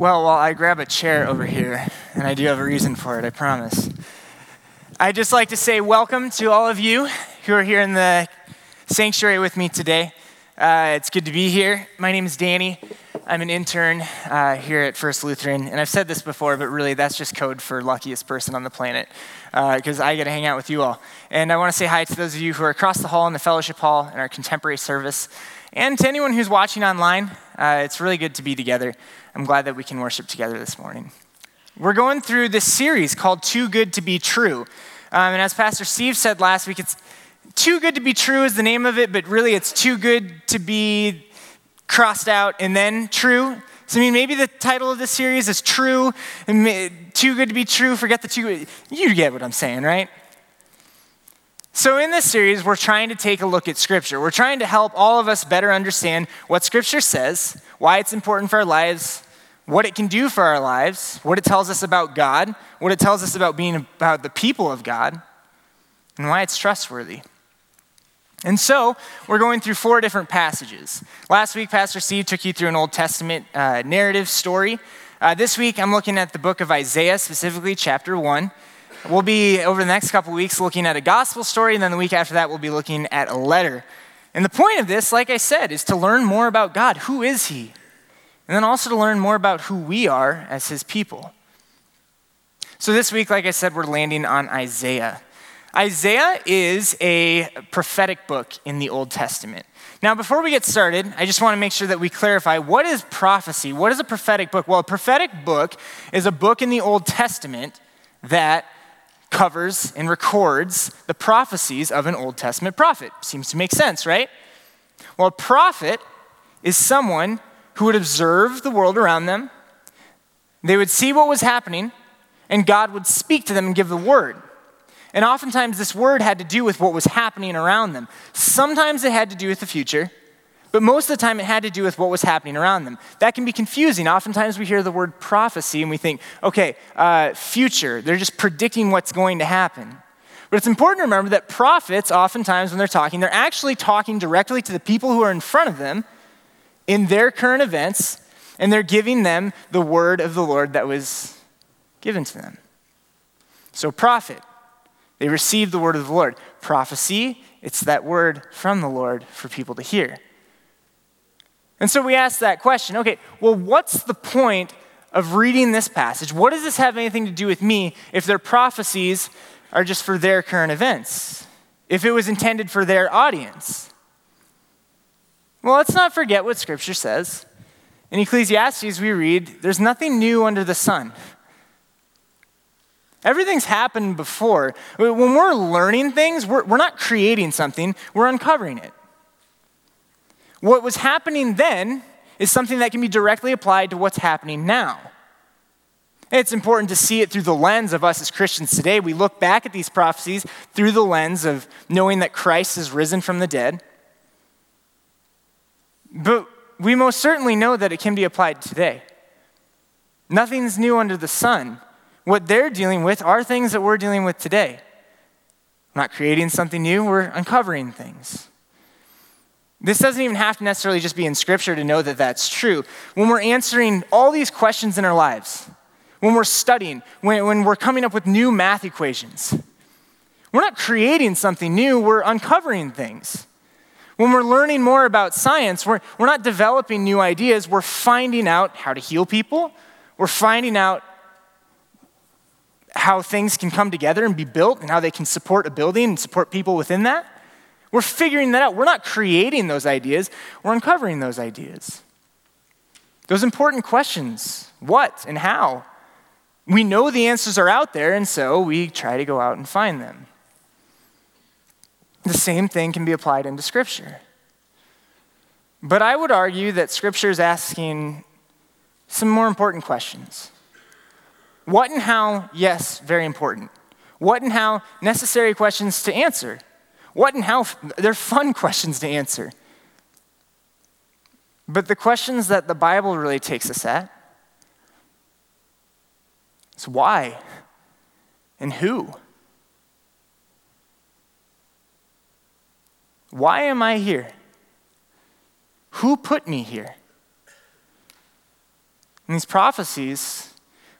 Well, while I grab a chair over here, and I do have a reason for it, I promise. I'd just like to say welcome to all of you who are here in the sanctuary with me today. Uh, it's good to be here. My name is Danny. I'm an intern uh, here at First Lutheran, and I've said this before, but really that's just code for luckiest person on the planet because uh, I get to hang out with you all. And I want to say hi to those of you who are across the hall in the fellowship hall in our contemporary service, and to anyone who's watching online. Uh, it's really good to be together. I'm glad that we can worship together this morning. We're going through this series called Too Good to Be True. Um, and as Pastor Steve said last week, it's too good to be true is the name of it, but really it's too good to be crossed out and then true. So, I mean, maybe the title of this series is True, Too Good to Be True, forget the too You get what I'm saying, right? So, in this series, we're trying to take a look at Scripture. We're trying to help all of us better understand what Scripture says, why it's important for our lives, what it can do for our lives, what it tells us about God, what it tells us about being about the people of God, and why it's trustworthy. And so, we're going through four different passages. Last week, Pastor Steve took you through an Old Testament uh, narrative story. Uh, this week, I'm looking at the book of Isaiah, specifically chapter 1. We'll be, over the next couple weeks, looking at a gospel story, and then the week after that, we'll be looking at a letter. And the point of this, like I said, is to learn more about God. Who is He? And then also to learn more about who we are as His people. So this week, like I said, we're landing on Isaiah. Isaiah is a prophetic book in the Old Testament. Now, before we get started, I just want to make sure that we clarify what is prophecy? What is a prophetic book? Well, a prophetic book is a book in the Old Testament that covers and records the prophecies of an Old Testament prophet. Seems to make sense, right? Well, a prophet is someone who would observe the world around them, they would see what was happening, and God would speak to them and give the word. And oftentimes, this word had to do with what was happening around them. Sometimes it had to do with the future, but most of the time, it had to do with what was happening around them. That can be confusing. Oftentimes, we hear the word prophecy and we think, okay, uh, future. They're just predicting what's going to happen. But it's important to remember that prophets, oftentimes, when they're talking, they're actually talking directly to the people who are in front of them in their current events, and they're giving them the word of the Lord that was given to them. So, prophet, they receive the word of the Lord. Prophecy, it's that word from the Lord for people to hear. And so we ask that question okay, well, what's the point of reading this passage? What does this have anything to do with me if their prophecies are just for their current events? If it was intended for their audience? Well, let's not forget what Scripture says. In Ecclesiastes, we read, There's nothing new under the sun. Everything's happened before. When we're learning things, we're, we're not creating something, we're uncovering it. What was happening then is something that can be directly applied to what's happening now. it's important to see it through the lens of us as Christians today. We look back at these prophecies through the lens of knowing that Christ is risen from the dead. But we most certainly know that it can be applied today. Nothing's new under the sun. What they're dealing with are things that we're dealing with today. We're not creating something new, we're uncovering things. This doesn't even have to necessarily just be in Scripture to know that that's true. When we're answering all these questions in our lives, when we're studying, when, when we're coming up with new math equations, we're not creating something new, we're uncovering things. When we're learning more about science, we're, we're not developing new ideas, we're finding out how to heal people, we're finding out how things can come together and be built and how they can support a building and support people within that. We're figuring that out. We're not creating those ideas, we're uncovering those ideas. Those important questions what and how? We know the answers are out there, and so we try to go out and find them. The same thing can be applied into Scripture. But I would argue that Scripture is asking some more important questions. What and how, yes, very important. What and how, necessary questions to answer. What and how, they're fun questions to answer. But the questions that the Bible really takes us at is why and who? Why am I here? Who put me here? In these prophecies,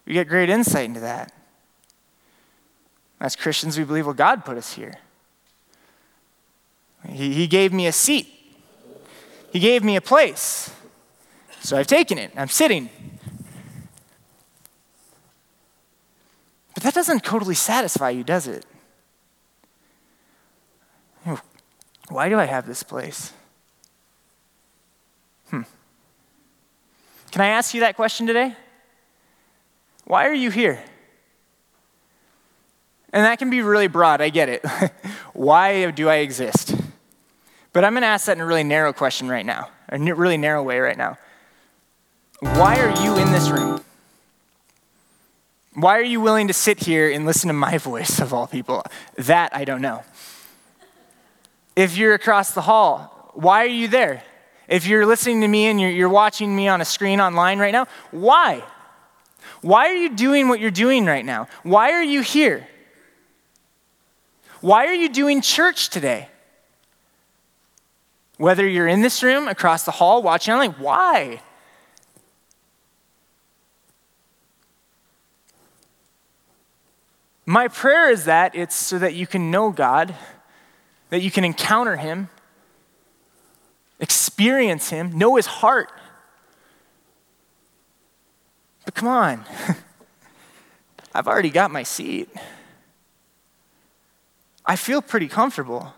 we get great insight into that. As Christians, we believe, well, God put us here. He, he gave me a seat, He gave me a place. So I've taken it. I'm sitting. But that doesn't totally satisfy you, does it? Why do I have this place? Hmm. Can I ask you that question today? Why are you here? And that can be really broad, I get it. Why do I exist? But I'm going to ask that in a really narrow question right now, a really narrow way right now. Why are you in this room? Why are you willing to sit here and listen to my voice, of all people? That I don't know. If you're across the hall, why are you there? If you're listening to me and you're, you're watching me on a screen online right now, why? Why are you doing what you're doing right now? Why are you here? Why are you doing church today? Whether you're in this room, across the hall, watching online, why? My prayer is that it's so that you can know God, that you can encounter Him, experience Him, know His heart. But come on, I've already got my seat. I feel pretty comfortable.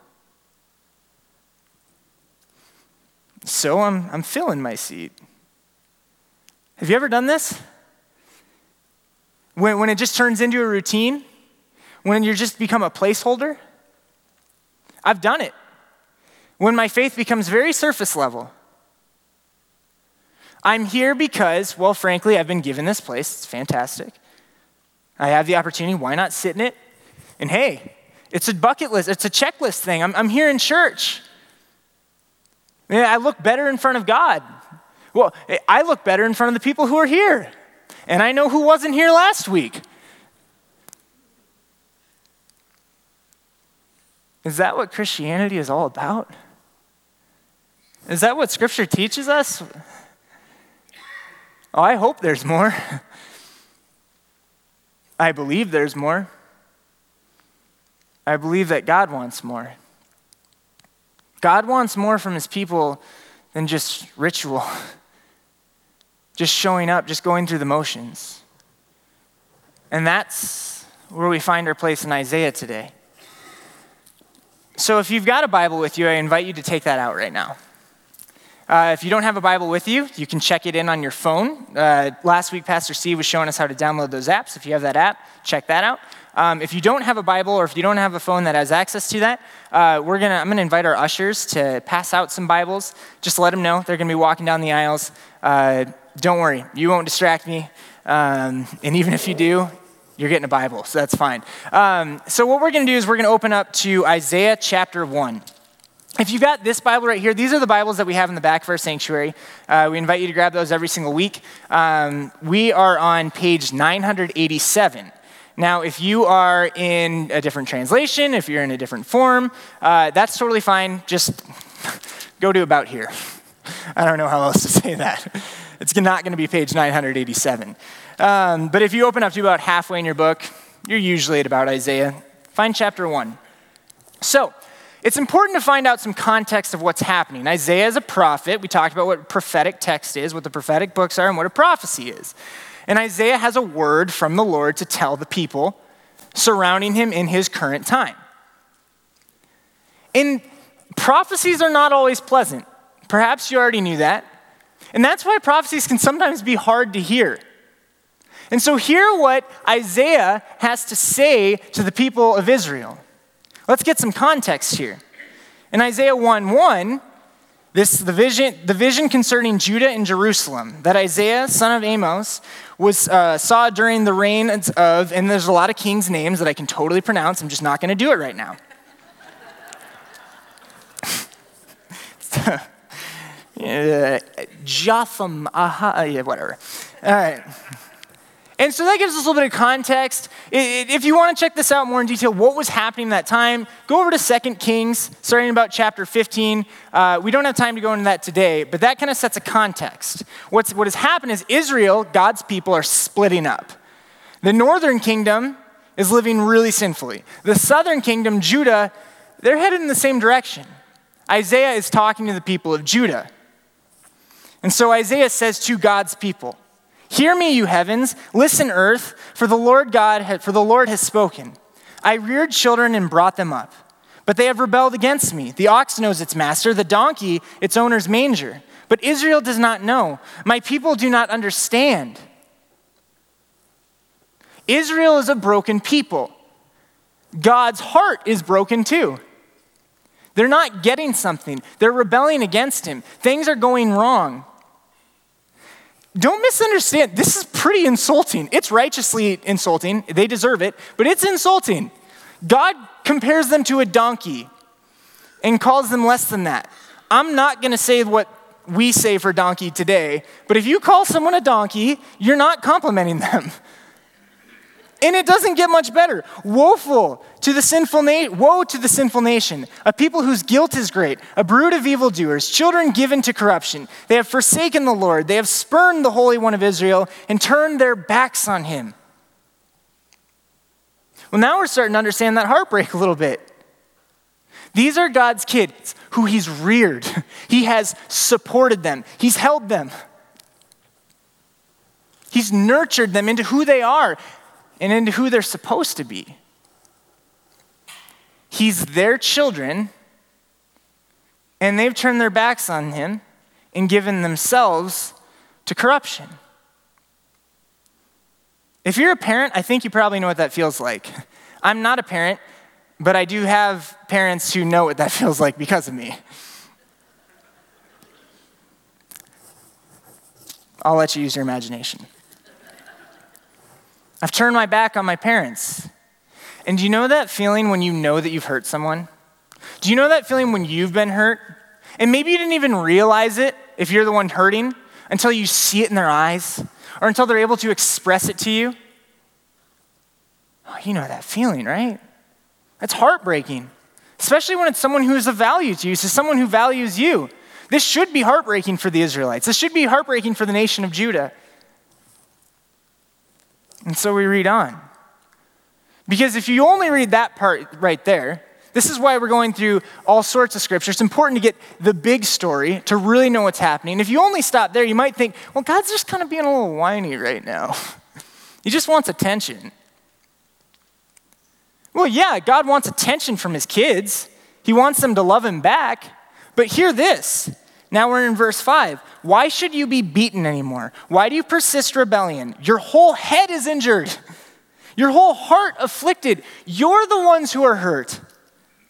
So I'm, I'm filling my seat. Have you ever done this? When, when it just turns into a routine? When you just become a placeholder? I've done it. When my faith becomes very surface level. I'm here because, well, frankly, I've been given this place. It's fantastic. I have the opportunity. Why not sit in it? And hey, it's a bucket list, it's a checklist thing. I'm, I'm here in church. I look better in front of God. Well, I look better in front of the people who are here. And I know who wasn't here last week. Is that what Christianity is all about? Is that what Scripture teaches us? Oh, I hope there's more. I believe there's more. I believe that God wants more. God wants more from his people than just ritual, just showing up, just going through the motions. And that's where we find our place in Isaiah today. So if you've got a Bible with you, I invite you to take that out right now. Uh, if you don't have a Bible with you, you can check it in on your phone. Uh, last week, Pastor C was showing us how to download those apps. If you have that app, check that out. Um, if you don't have a Bible or if you don't have a phone that has access to that, uh, we're gonna, I'm going to invite our ushers to pass out some Bibles. Just let them know they're going to be walking down the aisles. Uh, don't worry, you won't distract me. Um, and even if you do, you're getting a Bible, so that's fine. Um, so, what we're going to do is we're going to open up to Isaiah chapter 1. If you've got this Bible right here, these are the Bibles that we have in the back of our sanctuary. Uh, we invite you to grab those every single week. Um, we are on page 987. Now, if you are in a different translation, if you're in a different form, uh, that's totally fine. Just go to about here. I don't know how else to say that. It's not going to be page 987. Um, but if you open up to about halfway in your book, you're usually at about Isaiah. Find chapter 1. So, it's important to find out some context of what's happening. Isaiah is a prophet. We talked about what prophetic text is, what the prophetic books are, and what a prophecy is. And Isaiah has a word from the Lord to tell the people surrounding him in his current time. And prophecies are not always pleasant. Perhaps you already knew that. And that's why prophecies can sometimes be hard to hear. And so, hear what Isaiah has to say to the people of Israel. Let's get some context here. In Isaiah 1 1, this the vision, the vision concerning Judah and Jerusalem that Isaiah, son of Amos, was uh, saw during the reign of, and there's a lot of kings' names that I can totally pronounce. I'm just not going to do it right now. uh, Jotham, aha, yeah, whatever. All right. And so that gives us a little bit of context. If you want to check this out more in detail, what was happening that time, go over to 2 Kings, starting about chapter 15. Uh, we don't have time to go into that today, but that kind of sets a context. What's, what has happened is Israel, God's people, are splitting up. The northern kingdom is living really sinfully. The southern kingdom, Judah, they're headed in the same direction. Isaiah is talking to the people of Judah. And so Isaiah says to God's people, Hear me, you heavens, listen, earth, for the Lord God, for the Lord has spoken. I reared children and brought them up, but they have rebelled against me. The ox knows its master, the donkey its owner's manger. But Israel does not know. My people do not understand. Israel is a broken people. God's heart is broken too. They're not getting something, they're rebelling against him. Things are going wrong. Don't misunderstand. This is pretty insulting. It's righteously insulting. They deserve it, but it's insulting. God compares them to a donkey and calls them less than that. I'm not going to say what we say for donkey today, but if you call someone a donkey, you're not complimenting them. And it doesn't get much better. Woeful to the sinful na- woe to the sinful nation, a people whose guilt is great, a brood of evildoers, children given to corruption. They have forsaken the Lord, they have spurned the Holy One of Israel and turned their backs on him. Well, now we're starting to understand that heartbreak a little bit. These are God's kids who He's reared. He has supported them, He's held them, He's nurtured them into who they are and into who they're supposed to be. He's their children, and they've turned their backs on him and given themselves to corruption. If you're a parent, I think you probably know what that feels like. I'm not a parent, but I do have parents who know what that feels like because of me. I'll let you use your imagination. I've turned my back on my parents. And do you know that feeling when you know that you've hurt someone? Do you know that feeling when you've been hurt? And maybe you didn't even realize it if you're the one hurting until you see it in their eyes or until they're able to express it to you. Oh, you know that feeling, right? That's heartbreaking, especially when it's someone who is of value to you, so someone who values you. This should be heartbreaking for the Israelites. This should be heartbreaking for the nation of Judah. And so we read on. Because if you only read that part right there, this is why we're going through all sorts of scripture. It's important to get the big story to really know what's happening. If you only stop there, you might think, well, God's just kind of being a little whiny right now. he just wants attention. Well, yeah, God wants attention from his kids, he wants them to love him back. But hear this now we're in verse 5. Why should you be beaten anymore? Why do you persist rebellion? Your whole head is injured, your whole heart afflicted. You're the ones who are hurt.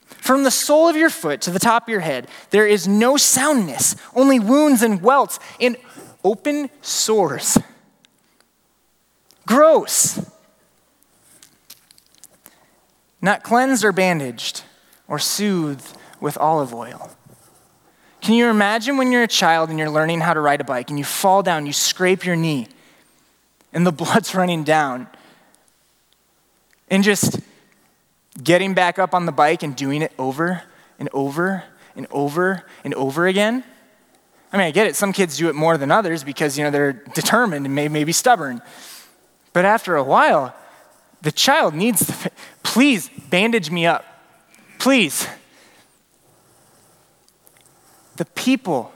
From the sole of your foot to the top of your head, there is no soundness, only wounds and welts and open sores. Gross. Not cleansed or bandaged or soothed with olive oil. Can you imagine when you're a child and you're learning how to ride a bike and you fall down, you scrape your knee, and the blood's running down? And just getting back up on the bike and doing it over and over and over and over again? I mean, I get it. Some kids do it more than others because, you know, they're determined and may, maybe stubborn. But after a while, the child needs to, please bandage me up. Please the people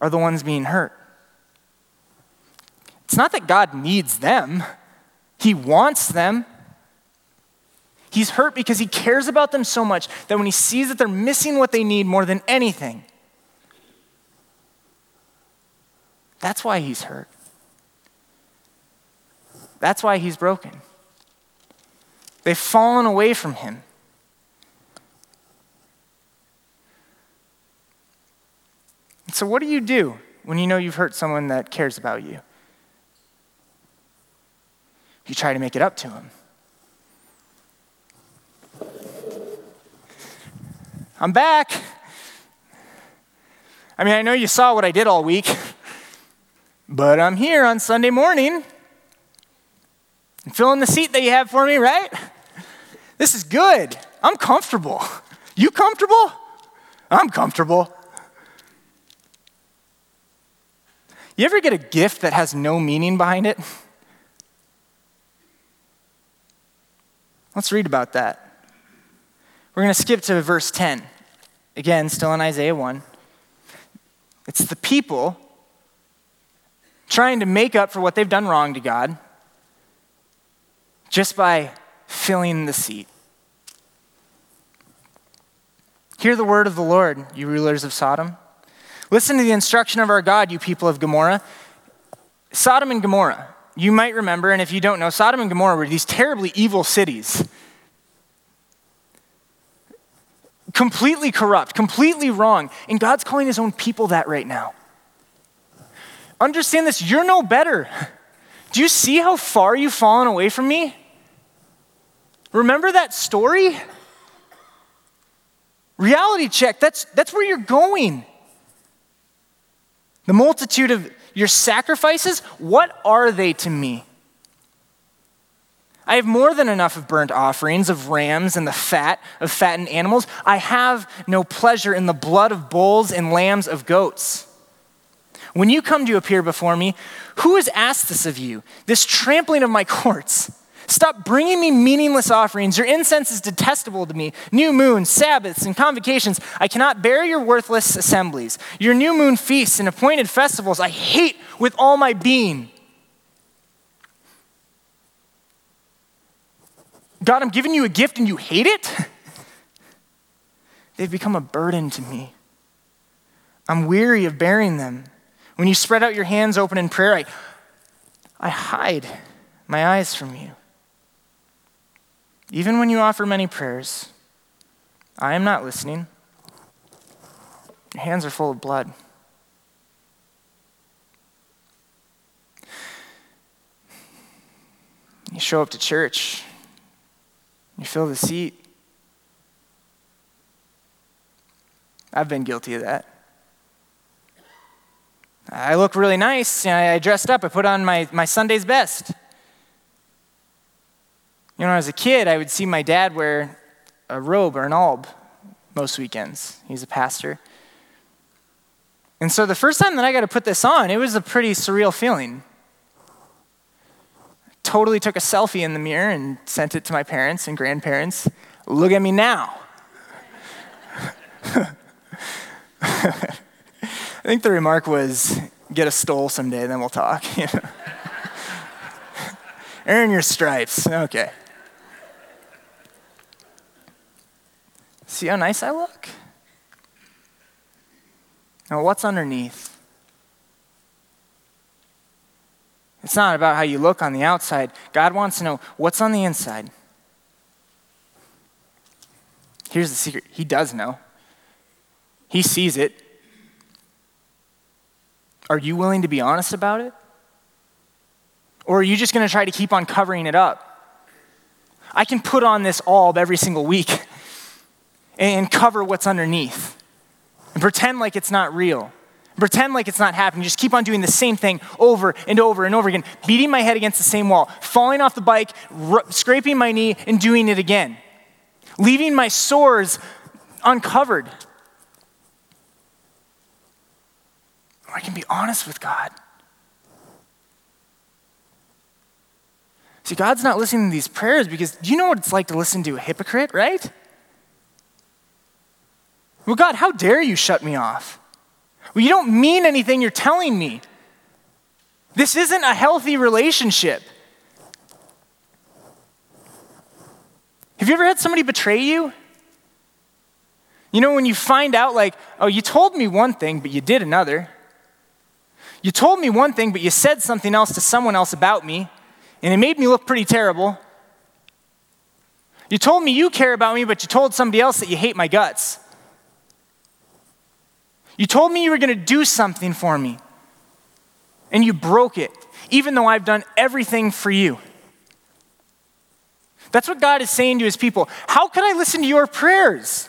are the ones being hurt. It's not that God needs them, He wants them. He's hurt because He cares about them so much that when He sees that they're missing what they need more than anything, that's why He's hurt. That's why He's broken. They've fallen away from Him. So, what do you do when you know you've hurt someone that cares about you? You try to make it up to them. I'm back. I mean, I know you saw what I did all week, but I'm here on Sunday morning. fill in the seat that you have for me, right? This is good. I'm comfortable. You comfortable? I'm comfortable. You ever get a gift that has no meaning behind it? Let's read about that. We're going to skip to verse 10. Again, still in Isaiah 1. It's the people trying to make up for what they've done wrong to God just by filling the seat. Hear the word of the Lord, you rulers of Sodom. Listen to the instruction of our God, you people of Gomorrah. Sodom and Gomorrah, you might remember, and if you don't know, Sodom and Gomorrah were these terribly evil cities. Completely corrupt, completely wrong. And God's calling his own people that right now. Understand this, you're no better. Do you see how far you've fallen away from me? Remember that story? Reality check, that's, that's where you're going. The multitude of your sacrifices, what are they to me? I have more than enough of burnt offerings, of rams and the fat of fattened animals. I have no pleasure in the blood of bulls and lambs of goats. When you come to appear before me, who has asked this of you, this trampling of my courts? Stop bringing me meaningless offerings. Your incense is detestable to me. New moons, Sabbaths, and convocations. I cannot bear your worthless assemblies. Your new moon feasts and appointed festivals I hate with all my being. God, I'm giving you a gift and you hate it? They've become a burden to me. I'm weary of bearing them. When you spread out your hands open in prayer, I, I hide my eyes from you. Even when you offer many prayers, I am not listening. Your hands are full of blood. You show up to church, you fill the seat. I've been guilty of that. I look really nice. You know, I dressed up. I put on my, my Sunday's best. You know, as a kid, I would see my dad wear a robe or an alb most weekends. He's a pastor. And so the first time that I got to put this on, it was a pretty surreal feeling. I totally took a selfie in the mirror and sent it to my parents and grandparents. Look at me now. I think the remark was, get a stole someday, then we'll talk. Earn your stripes. Okay. See how nice I look? Now, what's underneath? It's not about how you look on the outside. God wants to know what's on the inside. Here's the secret He does know, He sees it. Are you willing to be honest about it? Or are you just going to try to keep on covering it up? I can put on this alb every single week and cover what's underneath and pretend like it's not real. Pretend like it's not happening. Just keep on doing the same thing over and over and over again, beating my head against the same wall, falling off the bike, r- scraping my knee, and doing it again, leaving my sores uncovered. I can be honest with God. See, God's not listening to these prayers because do you know what it's like to listen to a hypocrite, right? Well, God, how dare you shut me off? Well, you don't mean anything you're telling me. This isn't a healthy relationship. Have you ever had somebody betray you? You know, when you find out, like, oh, you told me one thing, but you did another. You told me one thing, but you said something else to someone else about me, and it made me look pretty terrible. You told me you care about me, but you told somebody else that you hate my guts. You told me you were going to do something for me, and you broke it, even though I've done everything for you. That's what God is saying to his people. How can I listen to your prayers?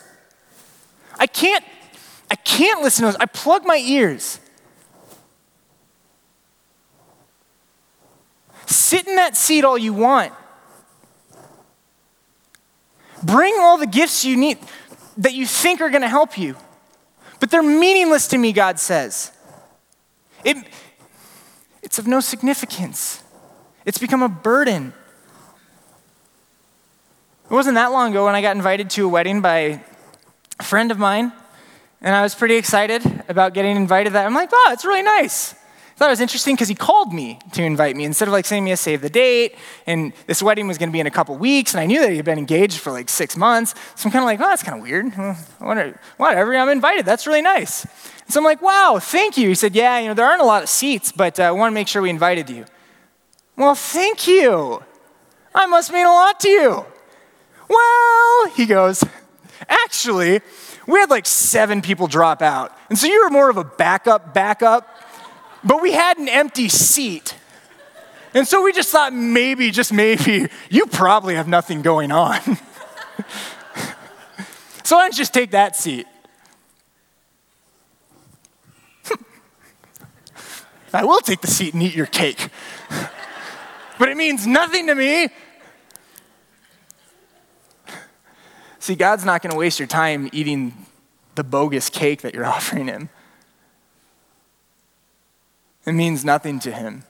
I can't I can't listen to those. I plug my ears. Sit in that seat all you want. Bring all the gifts you need that you think are going to help you. But they're meaningless to me, God says. It, it's of no significance. It's become a burden. It wasn't that long ago when I got invited to a wedding by a friend of mine, and I was pretty excited about getting invited. That I'm like, oh, it's really nice. I thought it was interesting because he called me to invite me instead of like saying me to save the date. And this wedding was going to be in a couple weeks, and I knew that he had been engaged for like six months. So I'm kind of like, oh, that's kind of weird. I wonder, whatever, I'm invited. That's really nice. And so I'm like, wow, thank you. He said, yeah, you know, there aren't a lot of seats, but uh, I want to make sure we invited you. Well, thank you. I must mean a lot to you. Well, he goes, actually, we had like seven people drop out. And so you were more of a backup, backup but we had an empty seat. And so we just thought maybe, just maybe, you probably have nothing going on. so don't just take that seat? I will take the seat and eat your cake. but it means nothing to me. See, God's not going to waste your time eating the bogus cake that you're offering Him. It means nothing to him.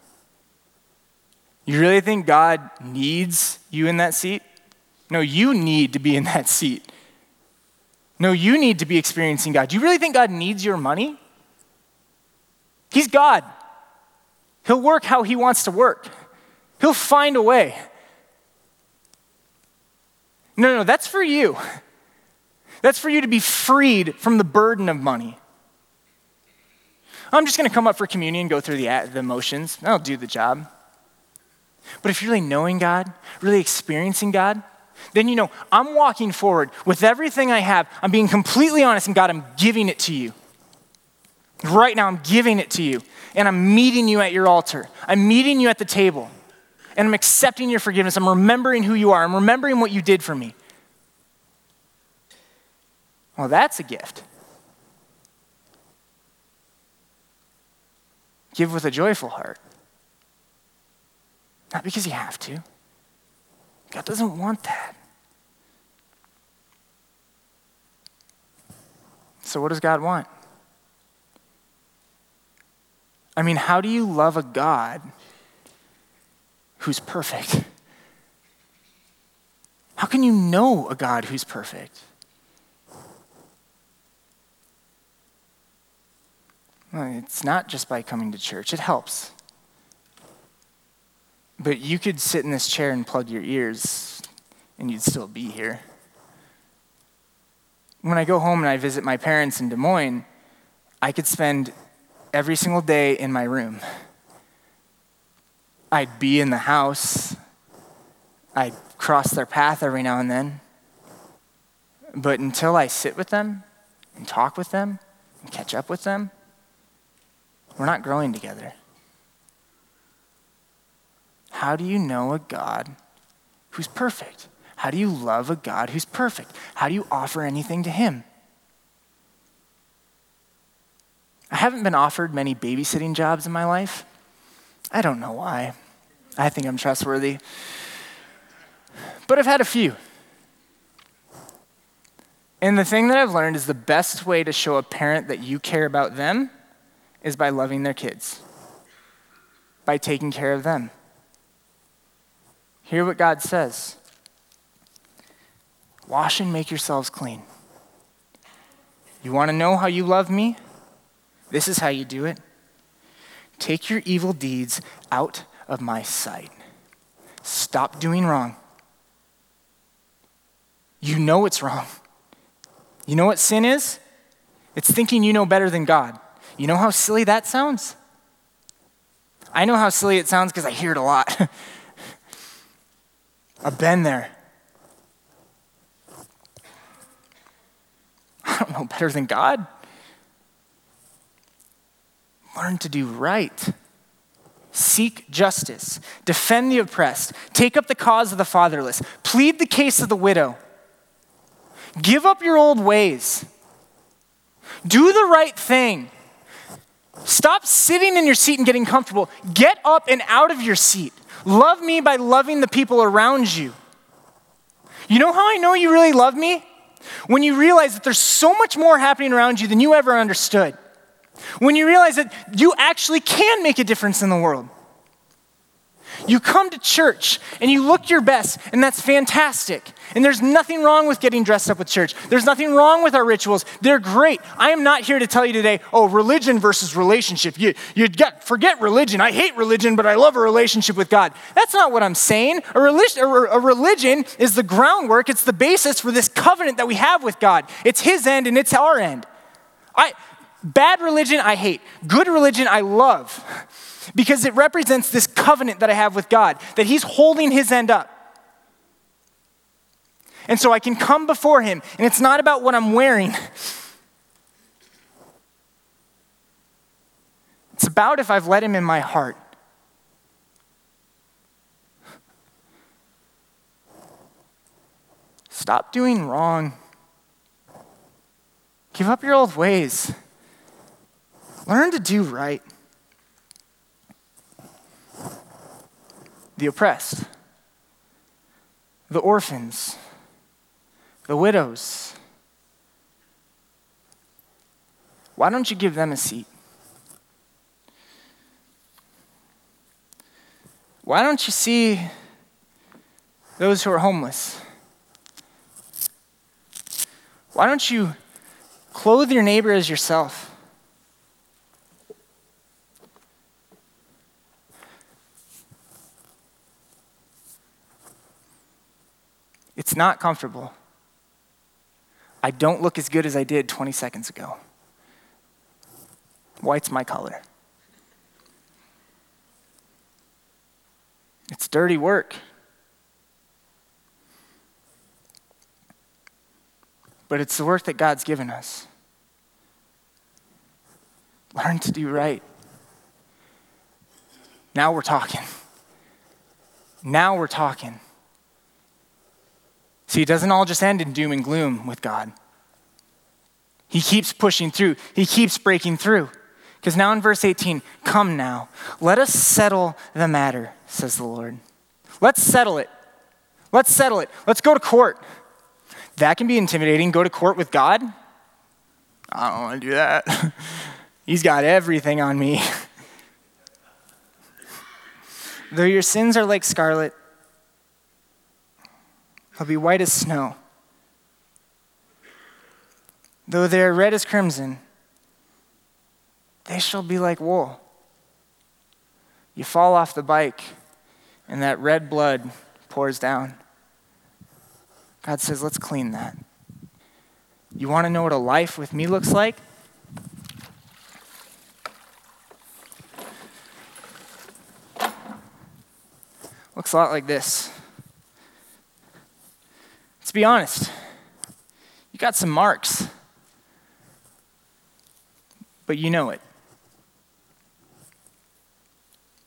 You really think God needs you in that seat? No, you need to be in that seat. No, you need to be experiencing God. Do you really think God needs your money? He's God. He'll work how He wants to work, He'll find a way. No, no, that's for you. That's for you to be freed from the burden of money. I'm just going to come up for communion, go through the, the motions. That'll do the job. But if you're really knowing God, really experiencing God, then you know I'm walking forward with everything I have. I'm being completely honest, and God, I'm giving it to you. Right now, I'm giving it to you. And I'm meeting you at your altar. I'm meeting you at the table. And I'm accepting your forgiveness. I'm remembering who you are. I'm remembering what you did for me. Well, that's a gift. Give with a joyful heart. Not because you have to. God doesn't want that. So, what does God want? I mean, how do you love a God who's perfect? How can you know a God who's perfect? Uh, it's not just by coming to church, it helps. But you could sit in this chair and plug your ears, and you'd still be here. When I go home and I visit my parents in Des Moines, I could spend every single day in my room. I'd be in the house. I'd cross their path every now and then. But until I sit with them and talk with them and catch up with them, we're not growing together. How do you know a God who's perfect? How do you love a God who's perfect? How do you offer anything to Him? I haven't been offered many babysitting jobs in my life. I don't know why. I think I'm trustworthy. But I've had a few. And the thing that I've learned is the best way to show a parent that you care about them is by loving their kids, by taking care of them. Hear what God says Wash and make yourselves clean. You want to know how you love me? This is how you do it. Take your evil deeds out of my sight. Stop doing wrong. You know it's wrong. You know what sin is? It's thinking you know better than God. You know how silly that sounds? I know how silly it sounds because I hear it a lot. I've been there. I don't know better than God. Learn to do right. Seek justice. Defend the oppressed. Take up the cause of the fatherless. Plead the case of the widow. Give up your old ways. Do the right thing. Stop sitting in your seat and getting comfortable. Get up and out of your seat. Love me by loving the people around you. You know how I know you really love me? When you realize that there's so much more happening around you than you ever understood. When you realize that you actually can make a difference in the world. You come to church and you look your best, and that's fantastic. And there's nothing wrong with getting dressed up with church. There's nothing wrong with our rituals. They're great. I am not here to tell you today, oh, religion versus relationship. You, you get, forget religion. I hate religion, but I love a relationship with God. That's not what I'm saying. A religion, a religion is the groundwork, it's the basis for this covenant that we have with God. It's His end and it's our end. I, bad religion, I hate. Good religion, I love because it represents this covenant that I have with God, that He's holding His end up. And so I can come before Him, and it's not about what I'm wearing. It's about if I've let Him in my heart. Stop doing wrong. Give up your old ways. Learn to do right. The oppressed, the orphans, the widows. Why don't you give them a seat? Why don't you see those who are homeless? Why don't you clothe your neighbor as yourself? It's not comfortable. I don't look as good as I did 20 seconds ago. White's my color. It's dirty work. But it's the work that God's given us. Learn to do right. Now we're talking. Now we're talking. See, it doesn't all just end in doom and gloom with God. He keeps pushing through, He keeps breaking through. Because now in verse 18, come now, let us settle the matter, says the Lord. Let's settle it. Let's settle it. Let's go to court. That can be intimidating. Go to court with God? I don't want to do that. He's got everything on me. Though your sins are like scarlet, They'll be white as snow. Though they are red as crimson, they shall be like wool. You fall off the bike, and that red blood pours down. God says, let's clean that. You want to know what a life with me looks like? Looks a lot like this. Let's be honest. You got some marks, but you know it.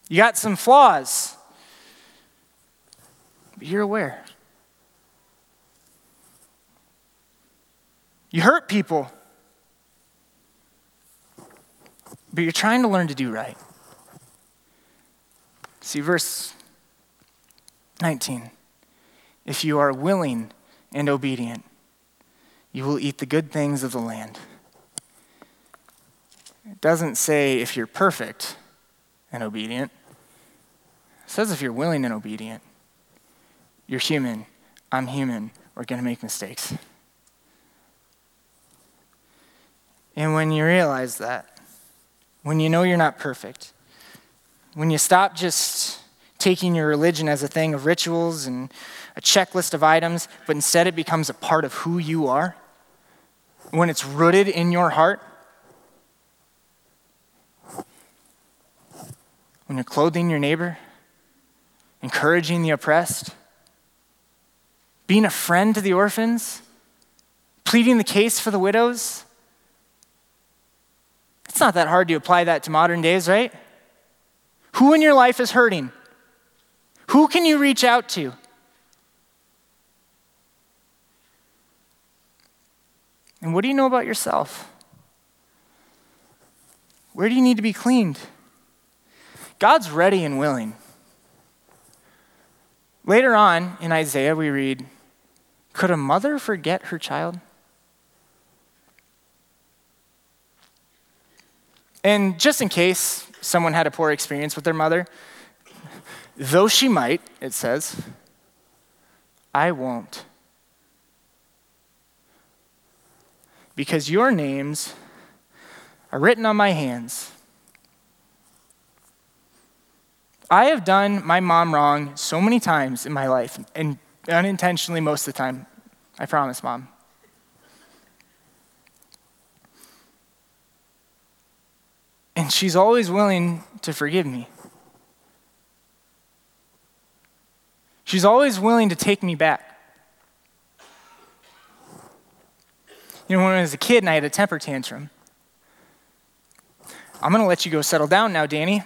You got some flaws, but you're aware. You hurt people, but you're trying to learn to do right. See, verse 19. If you are willing and obedient, you will eat the good things of the land. It doesn't say if you're perfect and obedient. It says if you're willing and obedient. You're human. I'm human. We're going to make mistakes. And when you realize that, when you know you're not perfect, when you stop just taking your religion as a thing of rituals and a checklist of items, but instead it becomes a part of who you are, when it's rooted in your heart, when you're clothing your neighbor, encouraging the oppressed, being a friend to the orphans, pleading the case for the widows. It's not that hard to apply that to modern days, right? Who in your life is hurting? Who can you reach out to? And what do you know about yourself? Where do you need to be cleaned? God's ready and willing. Later on in Isaiah, we read, Could a mother forget her child? And just in case someone had a poor experience with their mother, though she might, it says, I won't. Because your names are written on my hands. I have done my mom wrong so many times in my life, and unintentionally most of the time. I promise, mom. And she's always willing to forgive me. She's always willing to take me back. You know, when I was a kid and I had a temper tantrum, I'm going to let you go settle down now, Danny,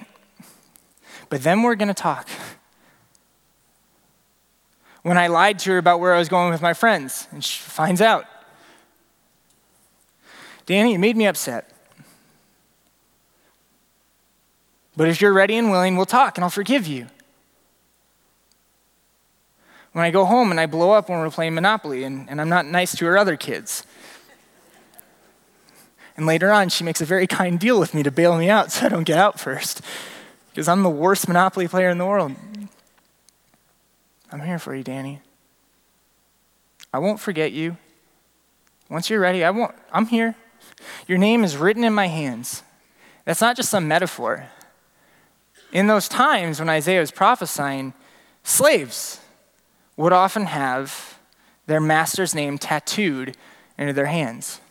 but then we're going to talk. When I lied to her about where I was going with my friends, and she finds out. Danny, it made me upset. But if you're ready and willing, we'll talk and I'll forgive you. When I go home and I blow up when we're playing Monopoly and, and I'm not nice to her other kids. And later on, she makes a very kind deal with me to bail me out so I don't get out first. Because I'm the worst Monopoly player in the world. I'm here for you, Danny. I won't forget you. Once you're ready, I won't, I'm here. Your name is written in my hands. That's not just some metaphor. In those times when Isaiah was prophesying, slaves would often have their master's name tattooed into their hands.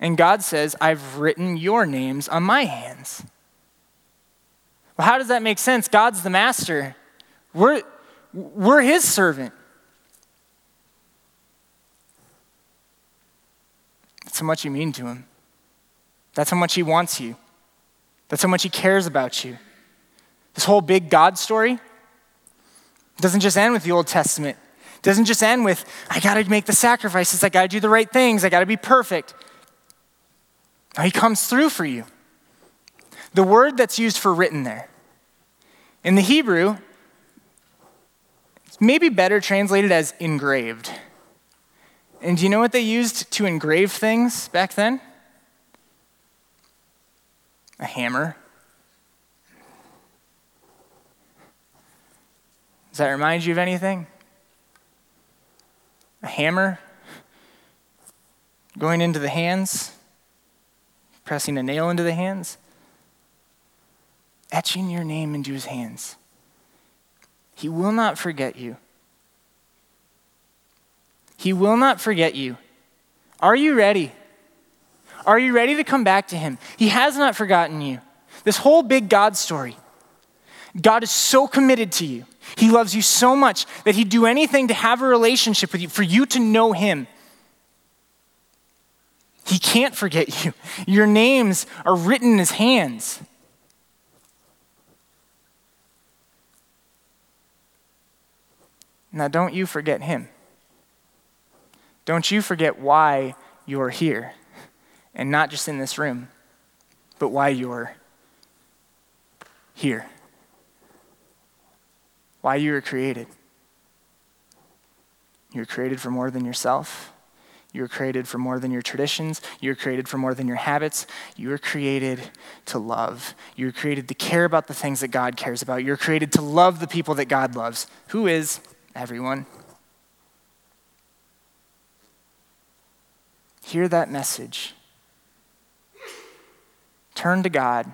And God says, I've written your names on my hands. Well, how does that make sense? God's the master. We're, we're his servant. That's how much you mean to him. That's how much he wants you. That's how much he cares about you. This whole big God story doesn't just end with the Old Testament. It doesn't just end with, I got to make the sacrifices, I got to do the right things, I got to be perfect. He comes through for you. The word that's used for written there, in the Hebrew, it's maybe better translated as engraved. And do you know what they used to engrave things back then? a hammer. Does that remind you of anything? A hammer going into the hands, pressing a nail into the hands, etching your name into his hands. He will not forget you. He will not forget you. Are you ready? Are you ready to come back to Him? He has not forgotten you. This whole big God story. God is so committed to you. He loves you so much that He'd do anything to have a relationship with you, for you to know Him. He can't forget you. Your names are written in His hands. Now, don't you forget Him. Don't you forget why you're here and not just in this room, but why you're here, why you were created. You were created for more than yourself. You were created for more than your traditions. You were created for more than your habits. You were created to love. You were created to care about the things that God cares about. You were created to love the people that God loves. Who is everyone? Hear that message Turn to God.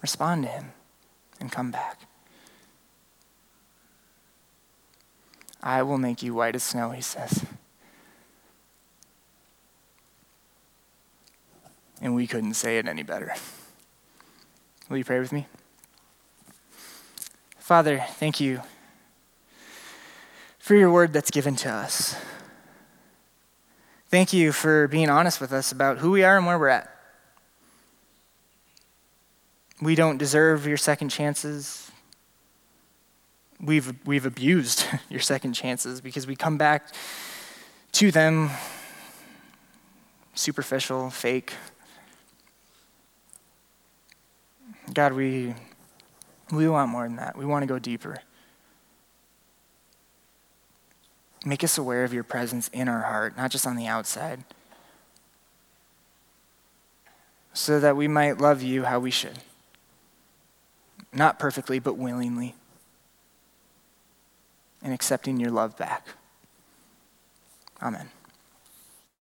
Respond to Him and come back. I will make you white as snow, he says. And we couldn't say it any better. Will you pray with me? Father, thank you for your word that's given to us. Thank you for being honest with us about who we are and where we're at. We don't deserve your second chances. We've, we've abused your second chances because we come back to them superficial, fake. God, we, we want more than that. We want to go deeper. Make us aware of your presence in our heart, not just on the outside, so that we might love you how we should. Not perfectly, but willingly, and accepting your love back. Amen.